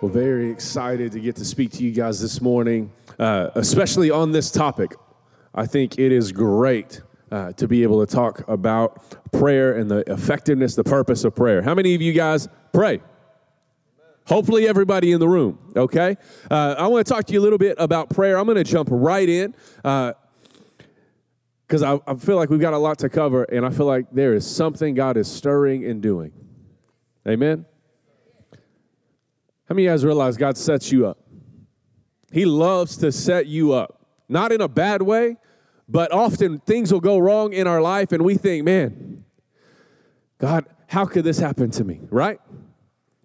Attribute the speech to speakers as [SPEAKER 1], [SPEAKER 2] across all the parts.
[SPEAKER 1] Well, very excited to get to speak to you guys this morning, uh, especially on this topic. I think it is great uh, to be able to talk about prayer and the effectiveness, the purpose of prayer. How many of you guys pray? Hopefully, everybody in the room, okay? Uh, I want to talk to you a little bit about prayer. I'm going to jump right in because I, I feel like we've got a lot to cover, and I feel like there is something God is stirring and doing. Amen? How many of you guys realize God sets you up? He loves to set you up. Not in a bad way, but often things will go wrong in our life and we think, man, God, how could this happen to me, right?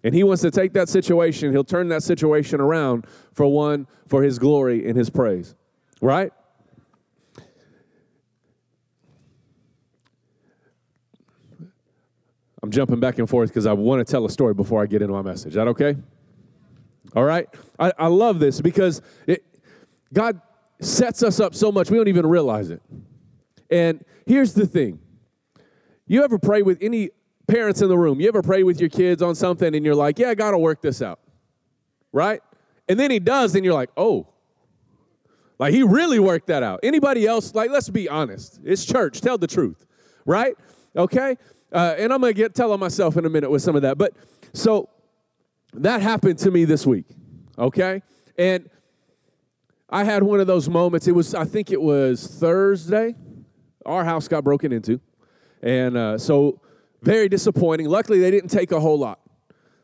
[SPEAKER 1] And He wants to take that situation, He'll turn that situation around for one, for His glory and His praise, right? I'm jumping back and forth because I want to tell a story before I get into my message. Is that okay? All right? I, I love this because it, God sets us up so much we don't even realize it. And here's the thing you ever pray with any parents in the room? You ever pray with your kids on something and you're like, yeah, God will work this out, right? And then He does, and you're like, oh, like He really worked that out. Anybody else? Like, let's be honest. It's church. Tell the truth, right? Okay? Uh, and I'm to get tell on myself in a minute with some of that. But so that happened to me this week, okay? And I had one of those moments. It was, I think it was Thursday. Our house got broken into. And uh, so, very disappointing. Luckily, they didn't take a whole lot.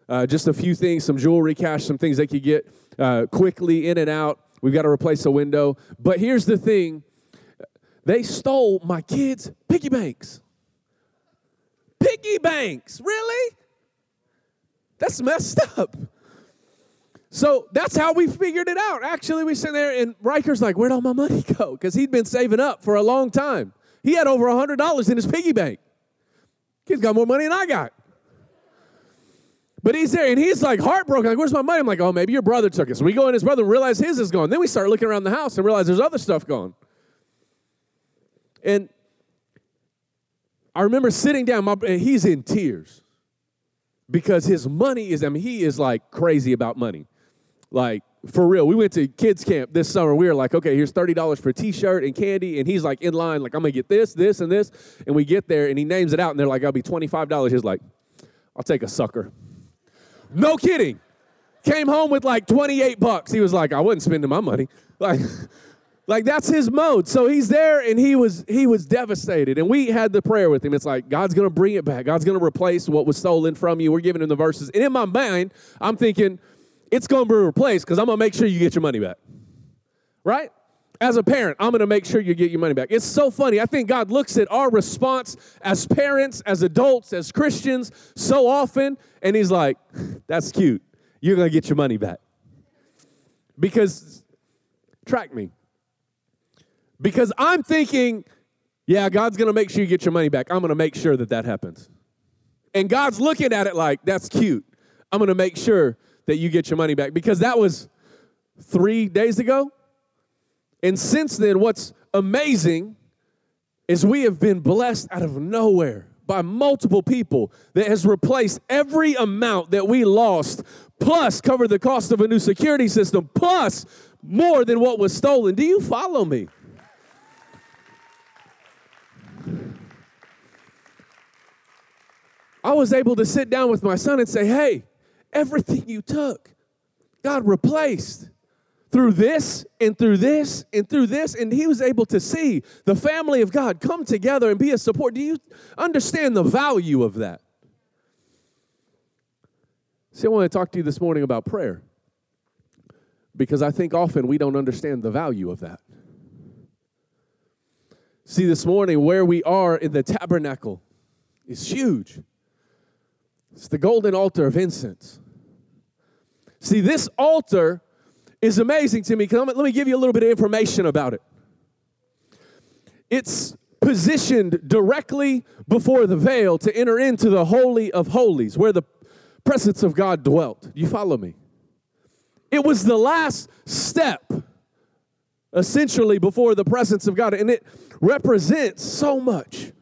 [SPEAKER 1] Uh, just a few things, some jewelry, cash, some things they could get uh, quickly in and out. We've got to replace a window. But here's the thing they stole my kids' piggy banks. Piggy banks, really? That's messed up. So that's how we figured it out. Actually, we sit there and Riker's like, Where'd all my money go? Because he'd been saving up for a long time. He had over a $100 in his piggy bank. Kid's got more money than I got. But he's there and he's like heartbroken. Like, where's my money? I'm like, oh, maybe your brother took it. So we go in his brother and realize his is gone. Then we start looking around the house and realize there's other stuff gone. And I remember sitting down, my, he's in tears because his money is, I mean, he is like crazy about money. Like, for real. We went to kids camp this summer. We were like, okay, here's $30 for a t-shirt and candy. And he's like in line, like, I'm gonna get this, this, and this. And we get there and he names it out, and they're like, I'll be $25. He's like, I'll take a sucker. No kidding. Came home with like 28 bucks. He was like, I wasn't spending my money. Like, like that's his mode. So he's there and he was he was devastated. And we had the prayer with him. It's like God's gonna bring it back. God's gonna replace what was stolen from you. We're giving him the verses. And in my mind, I'm thinking, it's gonna be replaced because I'm gonna make sure you get your money back. Right? As a parent, I'm gonna make sure you get your money back. It's so funny. I think God looks at our response as parents, as adults, as Christians so often, and He's like, that's cute. You're gonna get your money back. Because, track me. Because I'm thinking, yeah, God's gonna make sure you get your money back. I'm gonna make sure that that happens. And God's looking at it like, that's cute. I'm gonna make sure that you get your money back. Because that was three days ago. And since then, what's amazing is we have been blessed out of nowhere by multiple people that has replaced every amount that we lost, plus covered the cost of a new security system, plus more than what was stolen. Do you follow me? I was able to sit down with my son and say, hey, everything you took, God replaced through this and through this and through this. And he was able to see the family of God come together and be a support. Do you understand the value of that? See, I want to talk to you this morning about prayer because I think often we don't understand the value of that. See, this morning, where we are in the tabernacle is huge. It's the golden altar of incense. See, this altar is amazing to me. Let me give you a little bit of information about it. It's positioned directly before the veil to enter into the Holy of Holies, where the presence of God dwelt. You follow me? It was the last step, essentially, before the presence of God, and it represents so much.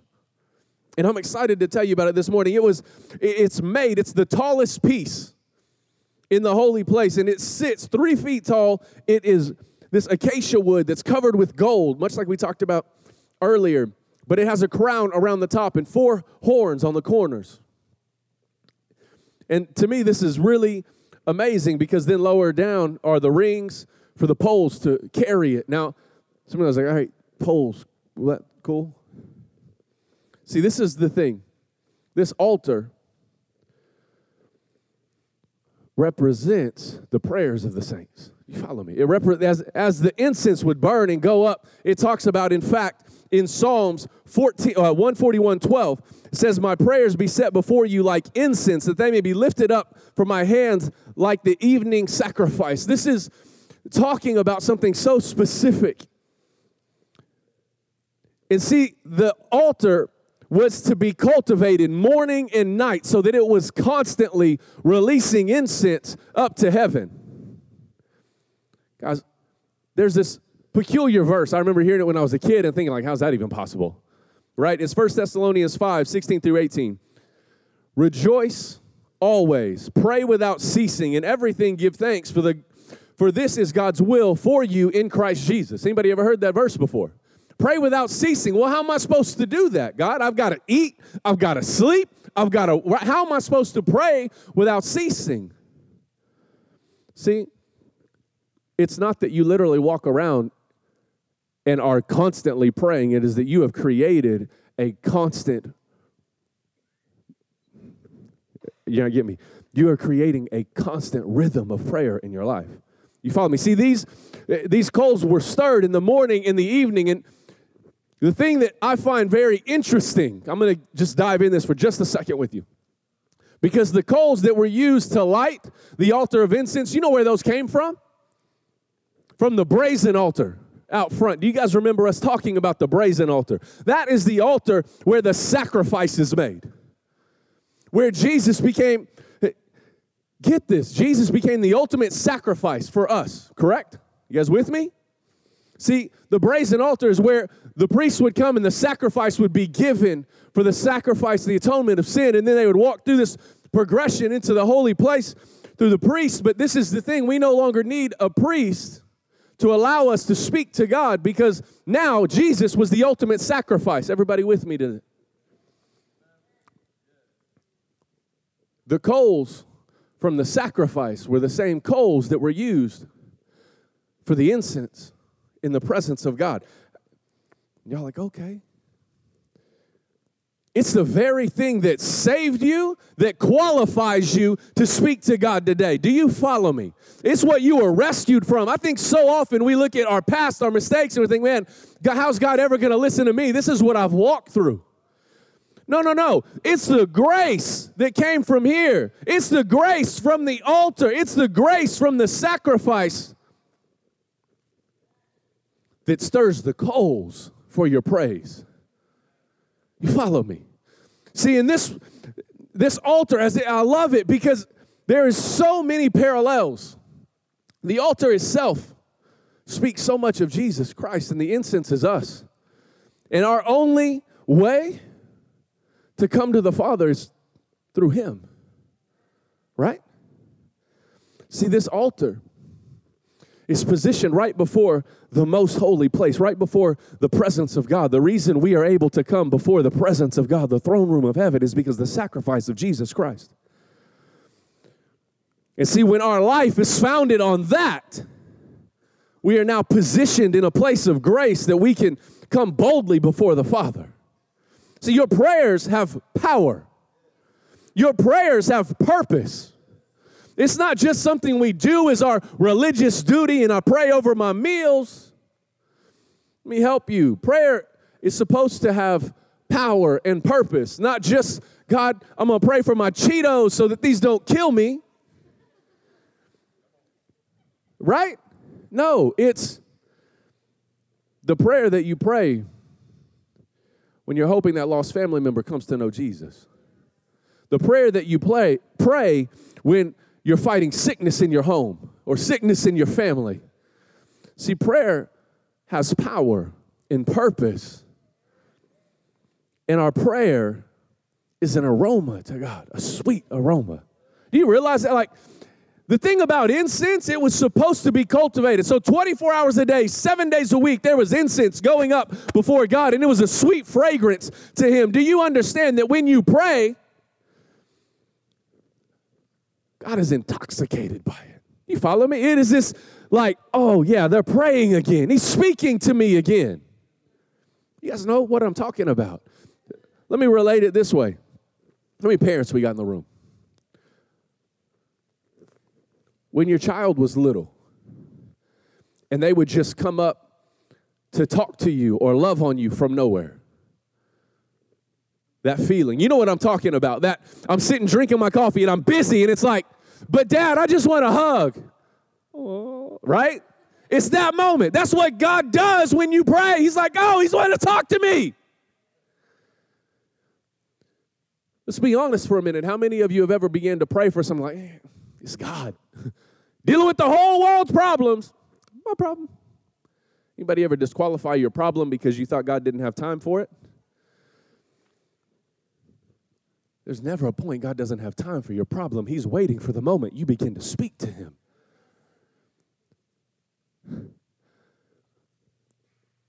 [SPEAKER 1] And I'm excited to tell you about it this morning. It was, it's made, it's the tallest piece in the holy place, and it sits three feet tall. It is this acacia wood that's covered with gold, much like we talked about earlier, but it has a crown around the top and four horns on the corners. And to me, this is really amazing because then lower down are the rings for the poles to carry it. Now, somebody was like, all right, poles, well, that cool? See, this is the thing. This altar represents the prayers of the saints. You follow me? It repre- as, as the incense would burn and go up, it talks about, in fact, in Psalms 14, uh, 141 12, it says, My prayers be set before you like incense, that they may be lifted up from my hands like the evening sacrifice. This is talking about something so specific. And see, the altar was to be cultivated morning and night so that it was constantly releasing incense up to heaven. Guys, there's this peculiar verse. I remember hearing it when I was a kid and thinking, like, how's that even possible? Right? It's 1 Thessalonians 5, 16 through 18. Rejoice always, pray without ceasing, in everything give thanks for the for this is God's will for you in Christ Jesus. Anybody ever heard that verse before? Pray without ceasing. Well, how am I supposed to do that, God? I've got to eat, I've got to sleep, I've got to. How am I supposed to pray without ceasing? See, it's not that you literally walk around and are constantly praying, it is that you have created a constant. You know, get me. You are creating a constant rhythm of prayer in your life. You follow me? See, these, eh, these coals were stirred in the morning, in the evening, and the thing that I find very interesting, I'm going to just dive in this for just a second with you. Because the coals that were used to light the altar of incense, you know where those came from? From the brazen altar out front. Do you guys remember us talking about the brazen altar? That is the altar where the sacrifice is made. Where Jesus became, get this, Jesus became the ultimate sacrifice for us, correct? You guys with me? See, the brazen altar is where the priests would come and the sacrifice would be given for the sacrifice, the atonement of sin, and then they would walk through this progression into the holy place through the priest. But this is the thing we no longer need a priest to allow us to speak to God because now Jesus was the ultimate sacrifice. Everybody with me to The coals from the sacrifice were the same coals that were used for the incense in the presence of God. Y'all like, okay. It's the very thing that saved you that qualifies you to speak to God today. Do you follow me? It's what you were rescued from. I think so often we look at our past, our mistakes, and we think, man, how's God ever going to listen to me? This is what I've walked through. No, no, no. It's the grace that came from here. It's the grace from the altar. It's the grace from the sacrifice that stirs the coals for your praise. You follow me? See, in this this altar, as I love it because there is so many parallels. The altar itself speaks so much of Jesus Christ, and the incense is us. And our only way to come to the Father is through Him. Right? See, this altar is positioned right before the most holy place, right before the presence of God. The reason we are able to come before the presence of God, the throne room of heaven, is because the sacrifice of Jesus Christ. And see, when our life is founded on that, we are now positioned in a place of grace that we can come boldly before the Father. See, your prayers have power, your prayers have purpose. It's not just something we do as our religious duty and I pray over my meals. Let me help you. Prayer is supposed to have power and purpose, not just, God, I'm going to pray for my Cheetos so that these don't kill me. Right? No, it's the prayer that you pray when you're hoping that lost family member comes to know Jesus. The prayer that you play, pray when you're fighting sickness in your home or sickness in your family. See, prayer has power and purpose. And our prayer is an aroma to God, a sweet aroma. Do you realize that? Like, The thing about incense, it was supposed to be cultivated. So 24 hours a day, seven days a week, there was incense going up before God, and it was a sweet fragrance to Him. Do you understand that when you pray, God is intoxicated by it? You follow me? It is this like, oh yeah, they're praying again. He's speaking to me again. You guys know what I'm talking about. Let me relate it this way. How many parents we got in the room? when your child was little and they would just come up to talk to you or love on you from nowhere. That feeling. You know what I'm talking about. That I'm sitting drinking my coffee and I'm busy and it's like, but dad, I just want a hug. Right? It's that moment. That's what God does when you pray. He's like, oh, he's wanting to talk to me. Let's be honest for a minute. How many of you have ever began to pray for something like, hey, it's God. Dealing with the whole world's problems. My problem. Anybody ever disqualify your problem because you thought God didn't have time for it? There's never a point God doesn't have time for your problem. He's waiting for the moment you begin to speak to Him.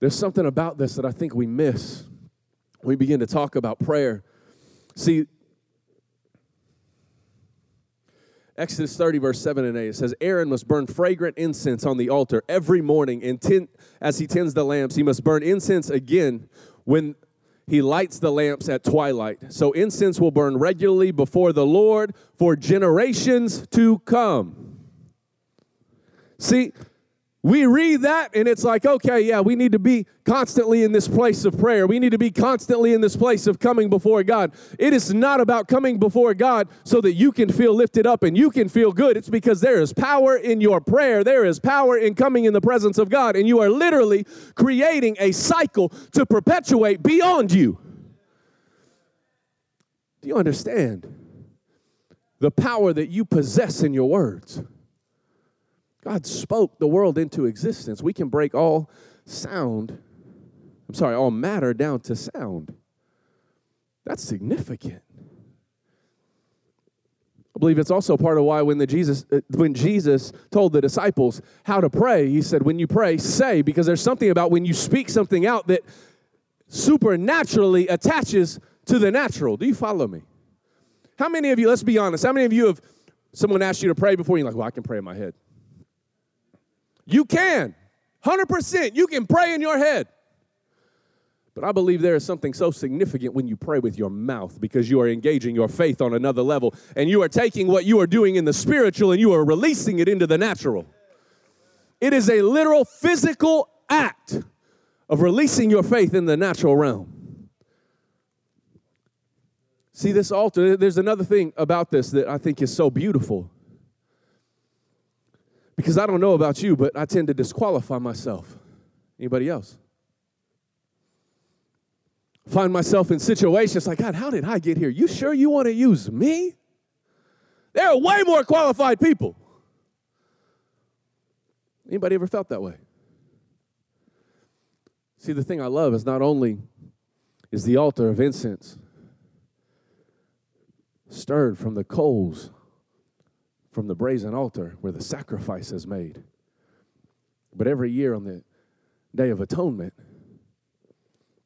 [SPEAKER 1] There's something about this that I think we miss. We begin to talk about prayer. See, Exodus 30, verse 7 and 8, it says, Aaron must burn fragrant incense on the altar every morning, and ten, as he tends the lamps, he must burn incense again when he lights the lamps at twilight. So incense will burn regularly before the Lord for generations to come. See, we read that and it's like, okay, yeah, we need to be constantly in this place of prayer. We need to be constantly in this place of coming before God. It is not about coming before God so that you can feel lifted up and you can feel good. It's because there is power in your prayer, there is power in coming in the presence of God, and you are literally creating a cycle to perpetuate beyond you. Do you understand the power that you possess in your words? God spoke the world into existence. We can break all sound, I'm sorry, all matter down to sound. That's significant. I believe it's also part of why when the Jesus uh, when Jesus told the disciples how to pray, he said, "When you pray, say," because there's something about when you speak something out that supernaturally attaches to the natural. Do you follow me? How many of you, let's be honest, how many of you have someone asked you to pray before you're like, well, I can pray in my head? You can. 100%. You can pray in your head. But I believe there is something so significant when you pray with your mouth because you are engaging your faith on another level and you are taking what you are doing in the spiritual and you are releasing it into the natural. It is a literal physical act of releasing your faith in the natural realm. See, this altar, there's another thing about this that I think is so beautiful. Because I don't know about you, but I tend to disqualify myself. Anybody else? Find myself in situations like, God, how did I get here? You sure you want to use me? There are way more qualified people. Anybody ever felt that way? See, the thing I love is not only is the altar of incense stirred from the coals from the brazen altar where the sacrifice is made. But every year on the Day of Atonement,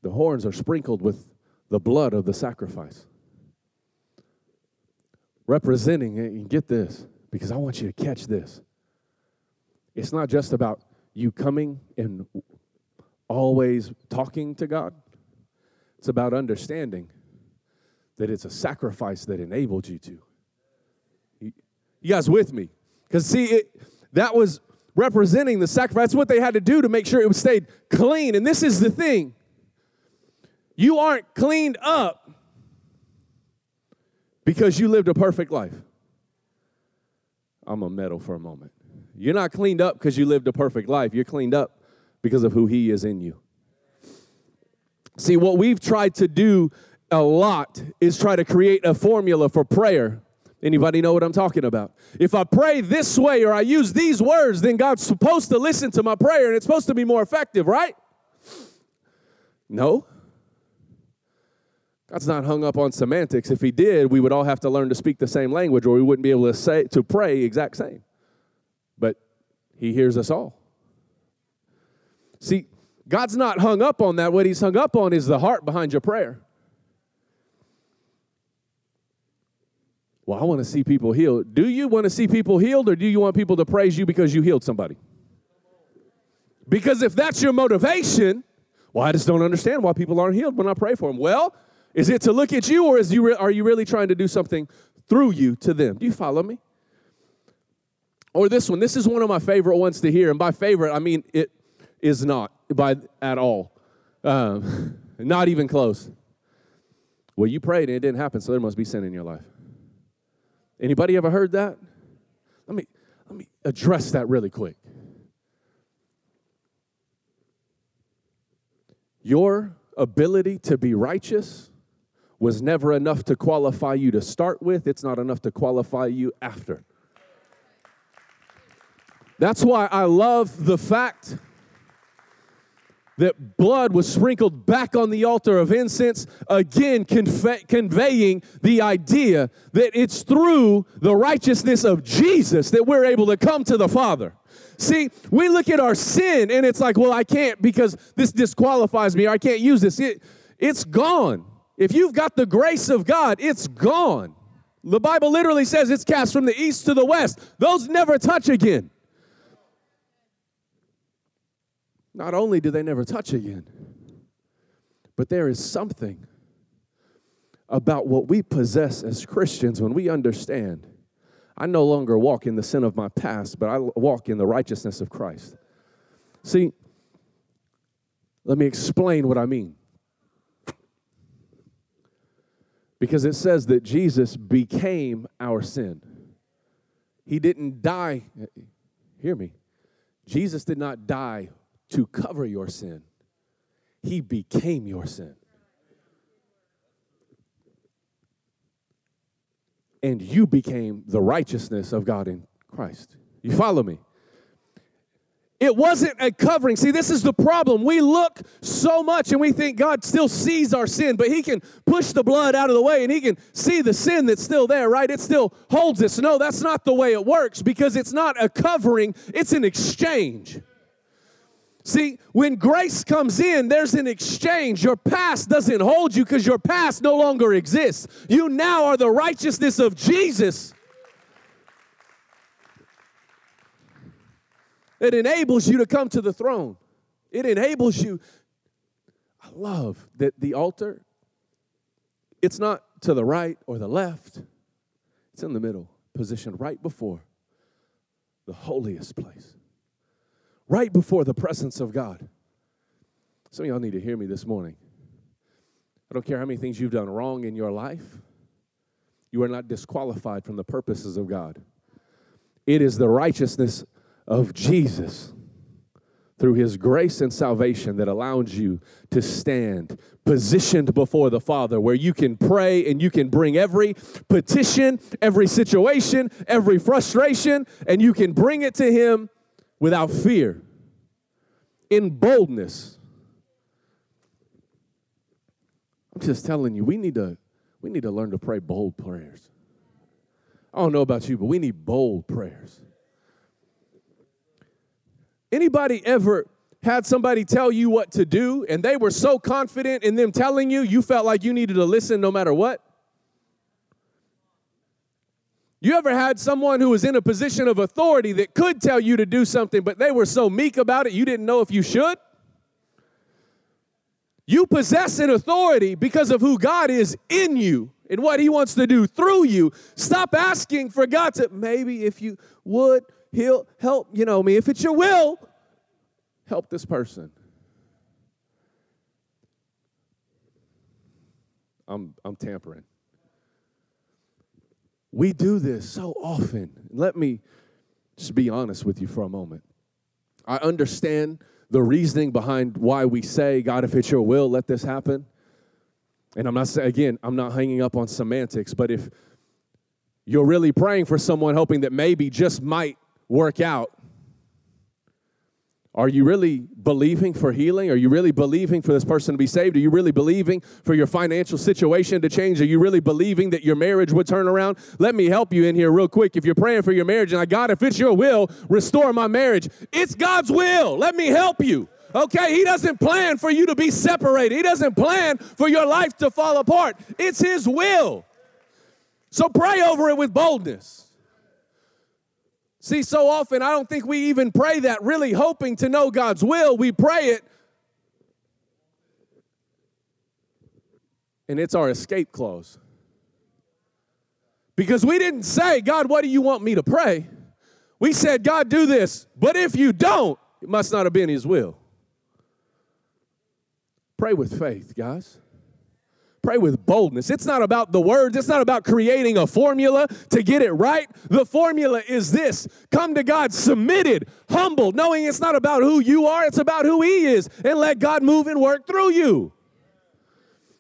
[SPEAKER 1] the horns are sprinkled with the blood of the sacrifice. Representing, and get this, because I want you to catch this. It's not just about you coming and always talking to God, it's about understanding that it's a sacrifice that enabled you to. You guys with me? Because see, it, that was representing the sacrifice. That's what they had to do to make sure it was stayed clean. And this is the thing you aren't cleaned up because you lived a perfect life. I'm a meddle for a moment. You're not cleaned up because you lived a perfect life. You're cleaned up because of who He is in you. See, what we've tried to do a lot is try to create a formula for prayer Anybody know what I'm talking about? If I pray this way or I use these words, then God's supposed to listen to my prayer and it's supposed to be more effective, right? No. God's not hung up on semantics. If he did, we would all have to learn to speak the same language or we wouldn't be able to say to pray exact same. But he hears us all. See, God's not hung up on that. What he's hung up on is the heart behind your prayer. Well, I want to see people healed. Do you want to see people healed or do you want people to praise you because you healed somebody? Because if that's your motivation, well, I just don't understand why people aren't healed when I pray for them. Well, is it to look at you or is you re- are you really trying to do something through you to them? Do you follow me? Or this one. This is one of my favorite ones to hear. And by favorite, I mean it is not by at all. Um, not even close. Well, you prayed and it didn't happen, so there must be sin in your life. Anybody ever heard that? Let me let me address that really quick. Your ability to be righteous was never enough to qualify you to start with. It's not enough to qualify you after. That's why I love the fact that blood was sprinkled back on the altar of incense, again conve- conveying the idea that it's through the righteousness of Jesus that we're able to come to the Father. See, we look at our sin and it's like, well, I can't because this disqualifies me or I can't use this. It, it's gone. If you've got the grace of God, it's gone. The Bible literally says it's cast from the east to the west. Those never touch again. Not only do they never touch again, but there is something about what we possess as Christians when we understand I no longer walk in the sin of my past, but I walk in the righteousness of Christ. See, let me explain what I mean. Because it says that Jesus became our sin. He didn't die, hear me. Jesus did not die to cover your sin, He became your sin. And you became the righteousness of God in Christ. You follow me? It wasn't a covering. See, this is the problem. We look so much and we think God still sees our sin, but He can push the blood out of the way and He can see the sin that's still there, right? It still holds us. No, that's not the way it works because it's not a covering, it's an exchange. See, when grace comes in, there's an exchange. Your past doesn't hold you because your past no longer exists. You now are the righteousness of Jesus. It enables you to come to the throne. It enables you. I love that the altar, it's not to the right or the left, it's in the middle, positioned right before the holiest place right before the presence of God. Some of y'all need to hear me this morning. I don't care how many things you've done wrong in your life, you are not disqualified from the purposes of God. It is the righteousness of Jesus through his grace and salvation that allows you to stand positioned before the Father, where you can pray and you can bring every petition, every situation, every frustration, and you can bring it to him without fear, in boldness. I'm just telling you, we need to we need to learn to pray bold prayers. I don't know about you, but we need bold prayers. Anybody ever had somebody tell you what to do and they were so confident in them telling you, you felt like you needed to listen no matter what? You ever had someone who was in a position of authority that could tell you to do something, but they were so meek about it you didn't know if you should? You possess an authority because of who God is in you and what He wants to do through you. Stop asking for God to, maybe if you would, He'll help, you know me. If it's your will, help this person. I'm, I'm tampering. We do this so often. Let me just be honest with you for a moment. I understand the reasoning behind why we say, God, if it's your will, let this happen. And I'm not saying, again, I'm not hanging up on semantics, but if you're really praying for someone, hoping that maybe just might work out, Are you really believing for healing? Are you really believing for this person to be saved? Are you really believing for your financial situation to change? Are you really believing that your marriage would turn around? Let me help you in here real quick. If you're praying for your marriage and I God, if it's your will, restore my marriage. It's God's will. Let me help you. Okay, he doesn't plan for you to be separated. He doesn't plan for your life to fall apart. It's his will. So pray over it with boldness. See, so often I don't think we even pray that really hoping to know God's will. We pray it, and it's our escape clause. Because we didn't say, God, what do you want me to pray? We said, God, do this. But if you don't, it must not have been His will. Pray with faith, guys. Pray with boldness. It's not about the words, it's not about creating a formula to get it right. The formula is this come to God submitted, humble, knowing it's not about who you are, it's about who He is, and let God move and work through you.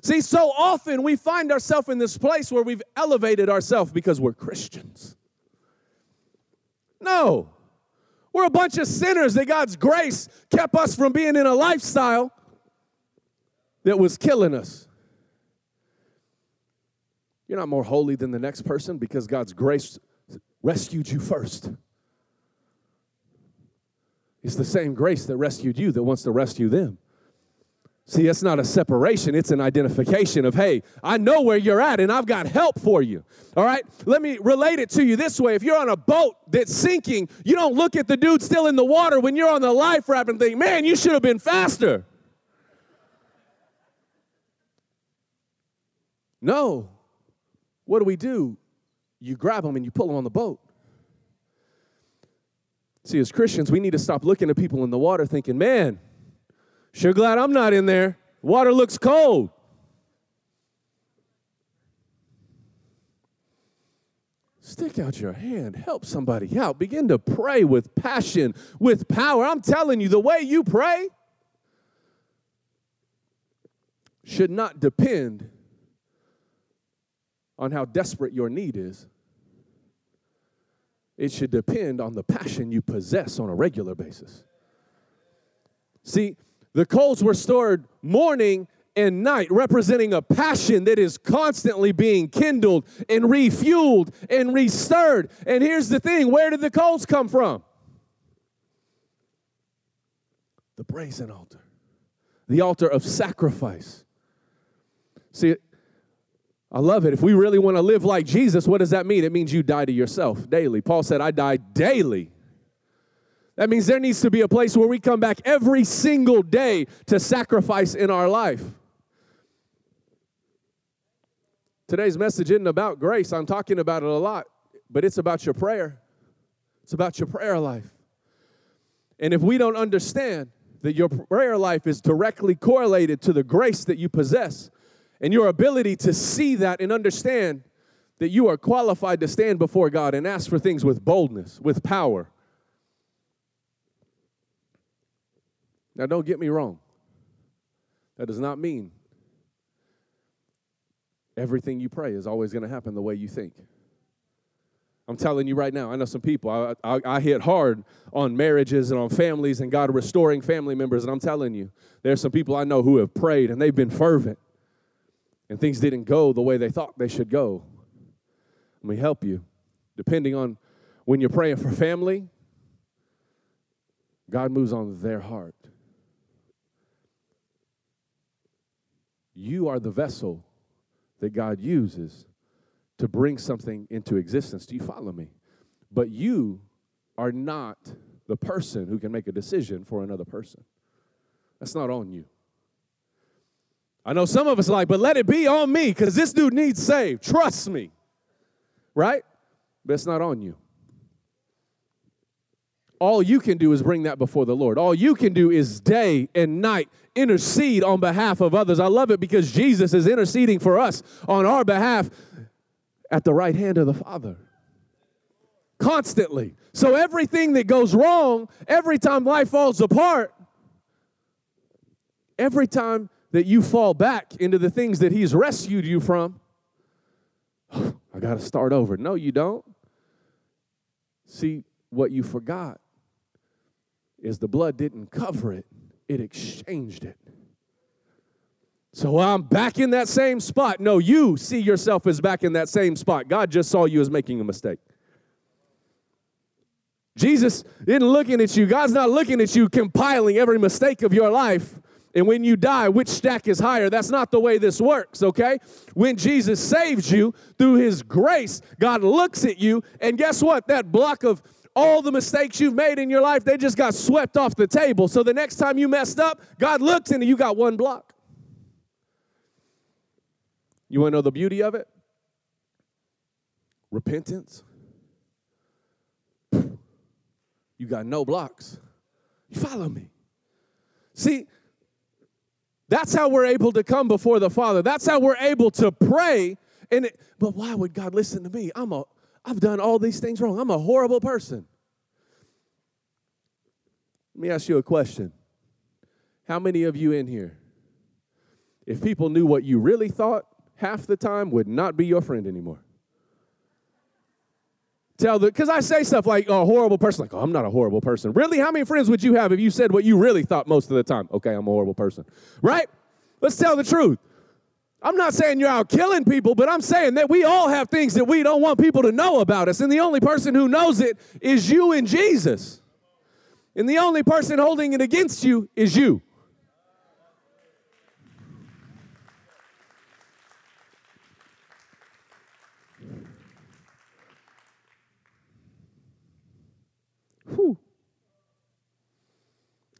[SPEAKER 1] See, so often we find ourselves in this place where we've elevated ourselves because we're Christians. No, we're a bunch of sinners that God's grace kept us from being in a lifestyle that was killing us. You're not more holy than the next person because God's grace rescued you first. It's the same grace that rescued you that wants to rescue them. See, it's not a separation, it's an identification of, hey, I know where you're at and I've got help for you. All right? Let me relate it to you this way. If you're on a boat that's sinking, you don't look at the dude still in the water when you're on the life raft and think, man, you should have been faster. No, what do we do? You grab them and you pull them on the boat. See, as Christians, we need to stop looking at people in the water thinking, man, sure glad I'm not in there. Water looks cold. Stick out your hand, help somebody out. Begin to pray with passion, with power. I'm telling you, the way you pray should not depend on how desperate your need is. It should depend on the passion you possess on a regular basis. See, the coals were stored morning and night, representing a passion that is constantly being kindled and refueled and restirred. And here's the thing where did the coals come from? The brazen altar, the altar of sacrifice. See, I love it. If we really want to live like Jesus, what does that mean? It means you die to yourself daily. Paul said, I die daily. That means there needs to be a place where we come back every single day to sacrifice in our life. Today's message isn't about grace. I'm talking about it a lot, but it's about your prayer. It's about your prayer life. And if we don't understand that your prayer life is directly correlated to the grace that you possess, and your ability to see that and understand that you are qualified to stand before God and ask for things with boldness, with power. Now, don't get me wrong. That does not mean everything you pray is always going to happen the way you think. I'm telling you right now, I know some people, I, I, I, hit hard on marriages and on families and God restoring family members, and I'm telling you, there's some people I know who have prayed and they've been fervent and things didn't go the way they thought they should go. Let me help you. Depending on when you're praying for family, God moves on their heart. You are the vessel that God uses to bring something into existence. Do you follow me? But you are not the person who can make a decision for another person. That's not on you. I know some of us like, but let it be on me because this dude needs saved. Trust me. Right? But it's not on you. All you can do is bring that before the Lord. All you can do is day and night intercede on behalf of others. I love it because Jesus is interceding for us on our behalf at the right hand of the Father. Constantly. So everything that goes wrong, every time life falls apart, every time that you fall back into the things that He's rescued you from, I got to start over. No, you don't. See, what you forgot is the blood didn't cover it, it exchanged it. So I'm back in that same spot. No, you see yourself as back in that same spot. God just saw you as making a mistake. Jesus isn't looking at you. God's not looking at you compiling every mistake of your life. And when you die, which stack is higher? That's not the way this works, okay? When Jesus saves you through his grace, God looks at you, and guess what? That block of all the mistakes you've made in your life, they just got swept off the table. So the next time you messed up, God looks and you got one block. You want to know the beauty of it? Repentance. You got no blocks. You follow me. See, that's how we're able to come before the Father. That's how we're able to pray. And it, but why would God listen to me? I'm a I've done all these things wrong. I'm a horrible person. Let me ask you a question. How many of you in here, if people knew what you really thought, half the time would not be your friend anymore? Tell the, because I say stuff like, oh, horrible person, like, oh, I'm not a horrible person. Really? How many friends would you have if you said what you really thought most of the time? Okay, I'm a horrible person. Right? Let's tell the truth. I'm not saying you're out killing people, but I'm saying that we all have things that we don't want people to know about us. And the only person who knows it is you and Jesus. And the only person holding it against you is you.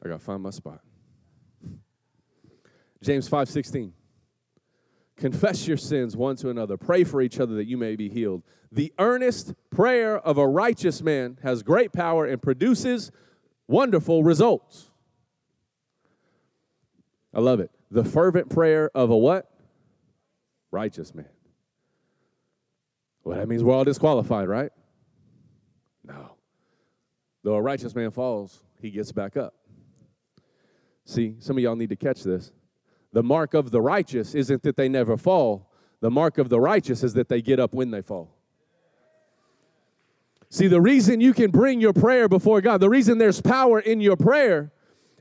[SPEAKER 1] I got to find my spot. James 5 16. Confess your sins one to another. Pray for each other that you may be healed. The earnest prayer of a righteous man has great power and produces wonderful results. I love it. The fervent prayer of a what? Righteous man. Well, that means we're all disqualified, right? No. Though a righteous man falls, he gets back up. See, some of y'all need to catch this. The mark of the righteous isn't that they never fall, the mark of the righteous is that they get up when they fall. See, the reason you can bring your prayer before God, the reason there's power in your prayer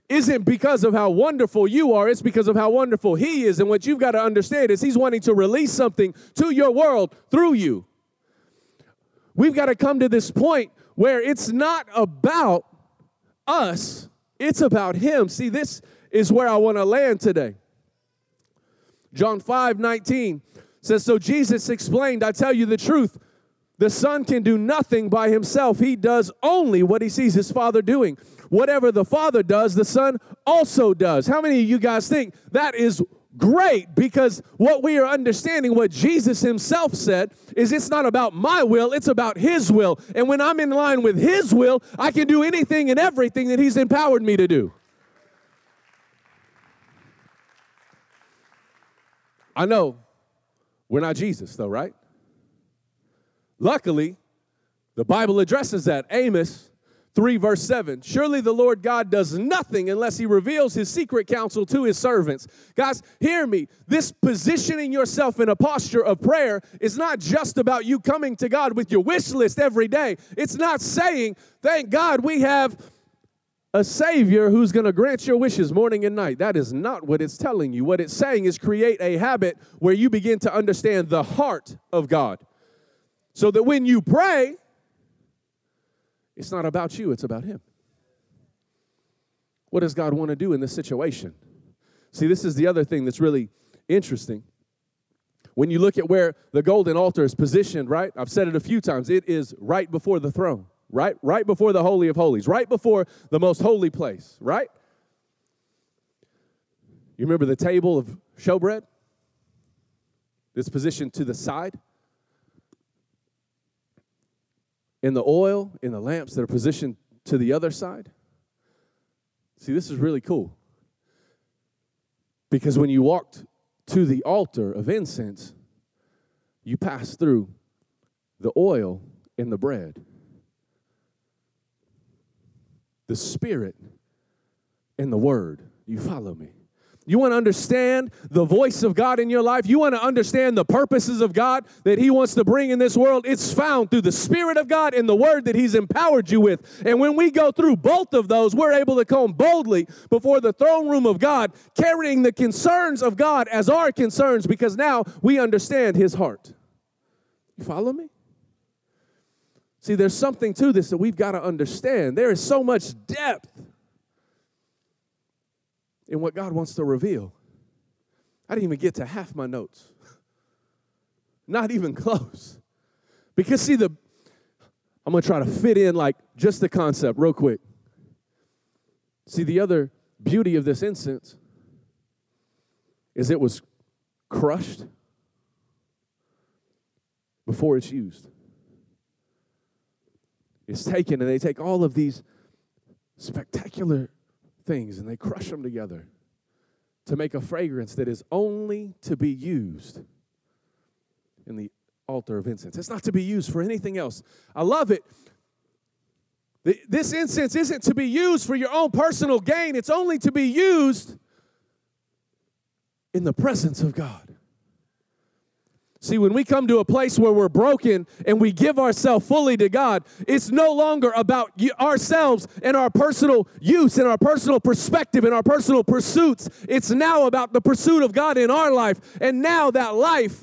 [SPEAKER 1] isn't because of how wonderful you are, it's because of how wonderful He is. And what you've got to understand is He's wanting to release something to your world through you. We've got to come to this point where it's not about us, it's about Him. See, this is where I want to land today. John 5 19 says, So Jesus explained, I tell you the truth. The Son can do nothing by himself. He does only what he sees his Father doing. Whatever the Father does, the Son also does. How many of you guys think that is great because what we are understanding, what Jesus himself said, is it's not about my will, it's about his will. And when I'm in line with his will, I can do anything and everything that he's empowered me to do. I know we're not Jesus, though, right? Luckily, the Bible addresses that. Amos 3, verse 7. Surely the Lord God does nothing unless he reveals his secret counsel to his servants. Guys, hear me. This positioning yourself in a posture of prayer is not just about you coming to God with your wish list every day. It's not saying, thank God we have a Savior who's going to grant your wishes morning and night. That is not what it's telling you. What it's saying is create a habit where you begin to understand the heart of God. So that when you pray, it's not about you, it's about Him. What does God want to do in this situation? See, this is the other thing that's really interesting. When you look at where the golden altar is positioned, right? I've said it a few times. It is right before the throne, right? Right before the Holy of Holies, right before the most holy place, right? You remember the table of showbread? This positioned to the side. In the oil, in the lamps that are positioned to the other side. See, this is really cool. Because when you walked to the altar of incense, you passed through the oil and the bread, the spirit and the word. You follow me. You want to understand the voice of God in your life? You want to understand the purposes of God that He wants to bring in this world? It's found through the Spirit of God and the Word that He's empowered you with. And when we go through both of those, we're able to come boldly before the throne room of God, carrying the concerns of God as our concerns because now we understand His heart. You follow me? See, there's something to this that we've got to understand. There is so much depth in what God wants to reveal. I didn't even get to half my notes. Not even close. Because, see, the I'm to try to fit in like just the concept real quick. See, the other beauty of this incense is it was crushed before it's used. It's taken, and they take all of these spectacular things and they crush them together to make a fragrance that is only to be used in the altar of incense. It's not to be used for anything else. I love it. This incense isn't to be used for your own personal gain, it's only to be used in the presence of God. See, when we come to a place where we're broken and we give ourselves fully to God, it's no longer about ourselves and our personal use and our personal perspective and our personal pursuits. It's now about the pursuit of God in our life. And now that life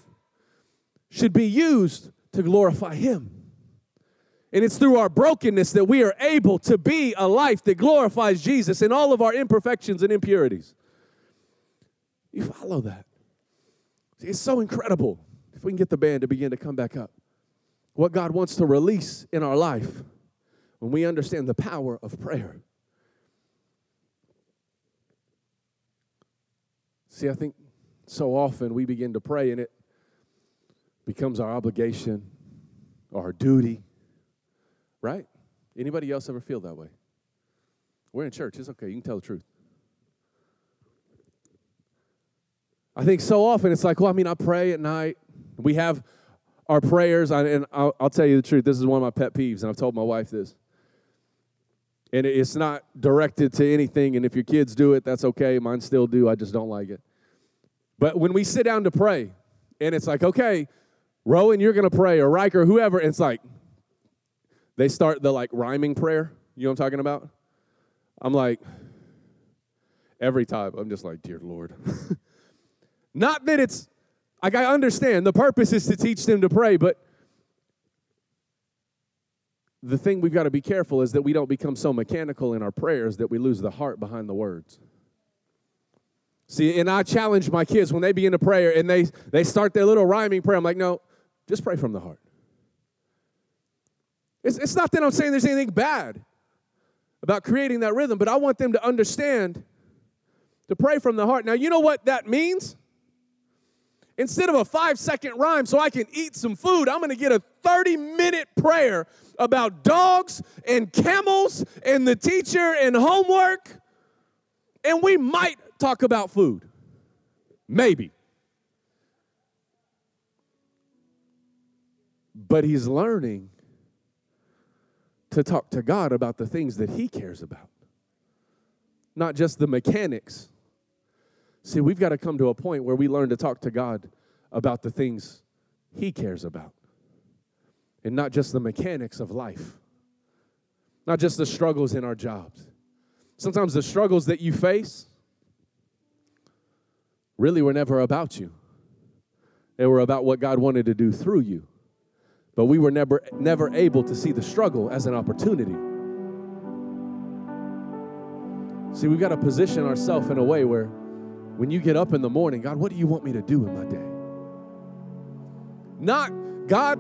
[SPEAKER 1] should be used to glorify Him. And it's through our brokenness that we are able to be a life that glorifies Jesus in all of our imperfections and impurities. You follow that. It's so incredible. If we can get the band to begin to come back up. What God wants to release in our life when we understand the power of prayer. See, I think so often we begin to pray and it becomes our obligation our duty, right? Anybody else ever feel that way? We're in church. It's okay. You can tell the truth. I think so often it's like, well, I mean, I pray at night. We have our prayers, and I'll, I'll tell you the truth. This is one of my pet peeves, and I've told my wife this. And it's not directed to anything, and if your kids do it, that's okay. Mine still do. I just don't like it. But when we sit down to pray, and it's like, okay, Rowan, you're going to pray, or Riker, whoever, it's like, they start the like rhyming prayer. You know what I'm talking about? I'm like, every time, I'm just like, dear Lord. Not that it's like, I understand the purpose is to teach them to pray, but the thing we've got to be careful is that we don't become so mechanical in our prayers that we lose the heart behind the words. See, and I challenge my kids when they begin to pray and they, they start their little rhyming prayer. I'm like, no, just pray from the heart. It's, it's not that I'm saying there's anything bad about creating that rhythm, but I want them to understand to pray from the heart. Now, you know what that means? Instead of a five second rhyme so I can eat some food, I'm going to get a 30 minute prayer about dogs and camels and the teacher and homework. And we might talk about food. Maybe. But he's learning to talk to God about the things that he cares about, not just the mechanics See, we've got to come to a point where we learn to talk to God about the things He cares about and not just the mechanics of life, not just the struggles in our jobs. Sometimes the struggles that you face really were never about you, they were about what God wanted to do through you. But we were never, never able to see the struggle as an opportunity. See, we've got to position ourselves in a way where when you get up in the morning, God, what do you want me to do in my day? Not, God,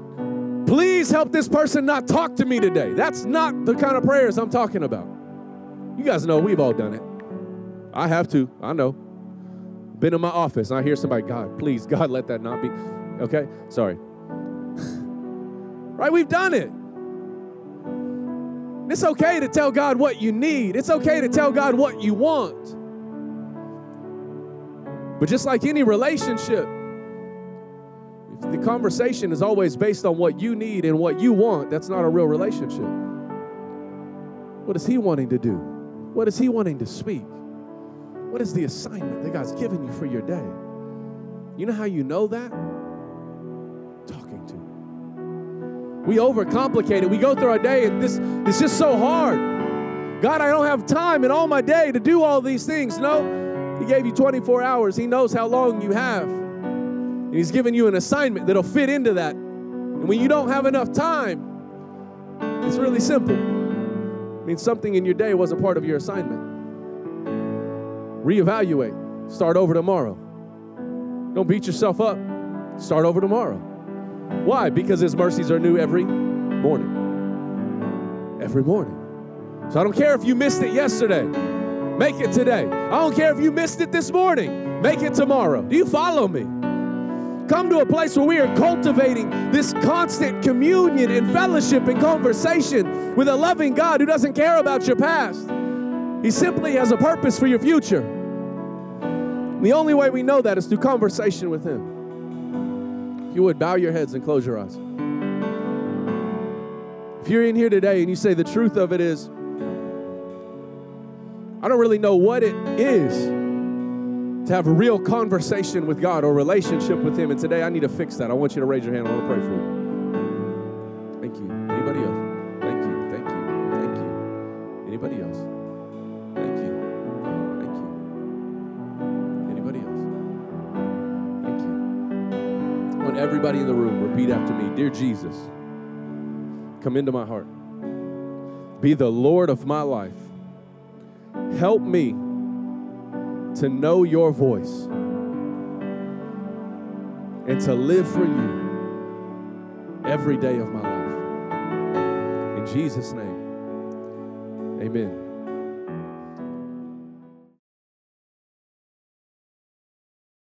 [SPEAKER 1] please help this person not talk to me today. That's not the kind of prayers I'm talking about. You guys know we've all done it. I have to, I know. Been in my office, I hear somebody, God, please, God, let that not be. Okay, sorry. right, we've done it. It's okay to tell God what you need. It's okay to tell God what you want. But just like any relationship, if the conversation is always based on what you need and what you want, that's not a real relationship. What is he wanting to do? What is he wanting to speak? What is the assignment that God's given you for your day? You know how you know that? Talking to Him. We overcomplicate it. We go through our day and this it's just so hard. God, I don't have time in all my day to do all these things. No, He gave you 24 hours. He knows how long you have. And He's given you an assignment that'll fit into that. And when you don't have enough time, it's really simple. It means something in your day wasn't part of your assignment. Reevaluate. Start over tomorrow. Don't beat yourself up. Start over tomorrow. Why? Because His mercies are new every morning. Every morning. So I don't care if you missed it yesterday, make it today. I don't care if you missed it this morning, make it tomorrow. Do you follow me? Come to a place where we are cultivating this constant communion and fellowship and conversation with a loving God who doesn't care about your past. He simply has a purpose for your future. The only way we know that is through conversation with Him. If you would bow your heads and close your eyes. If you're in here today and you say the truth of it is, I don't really know what it is to have a real conversation with God or relationship with Him. And today I need to fix that. I want you to raise your hand. I want to pray for you. Thank you. Anybody else? Thank you. Thank you. Thank you. Anybody else? Thank you. Thank you. Anybody else? Thank you. I want everybody in the room repeat after me Dear Jesus, come into my heart. Be the Lord of my life. Help me to know your voice and to live for you every day of my life. In Jesus' name, amen.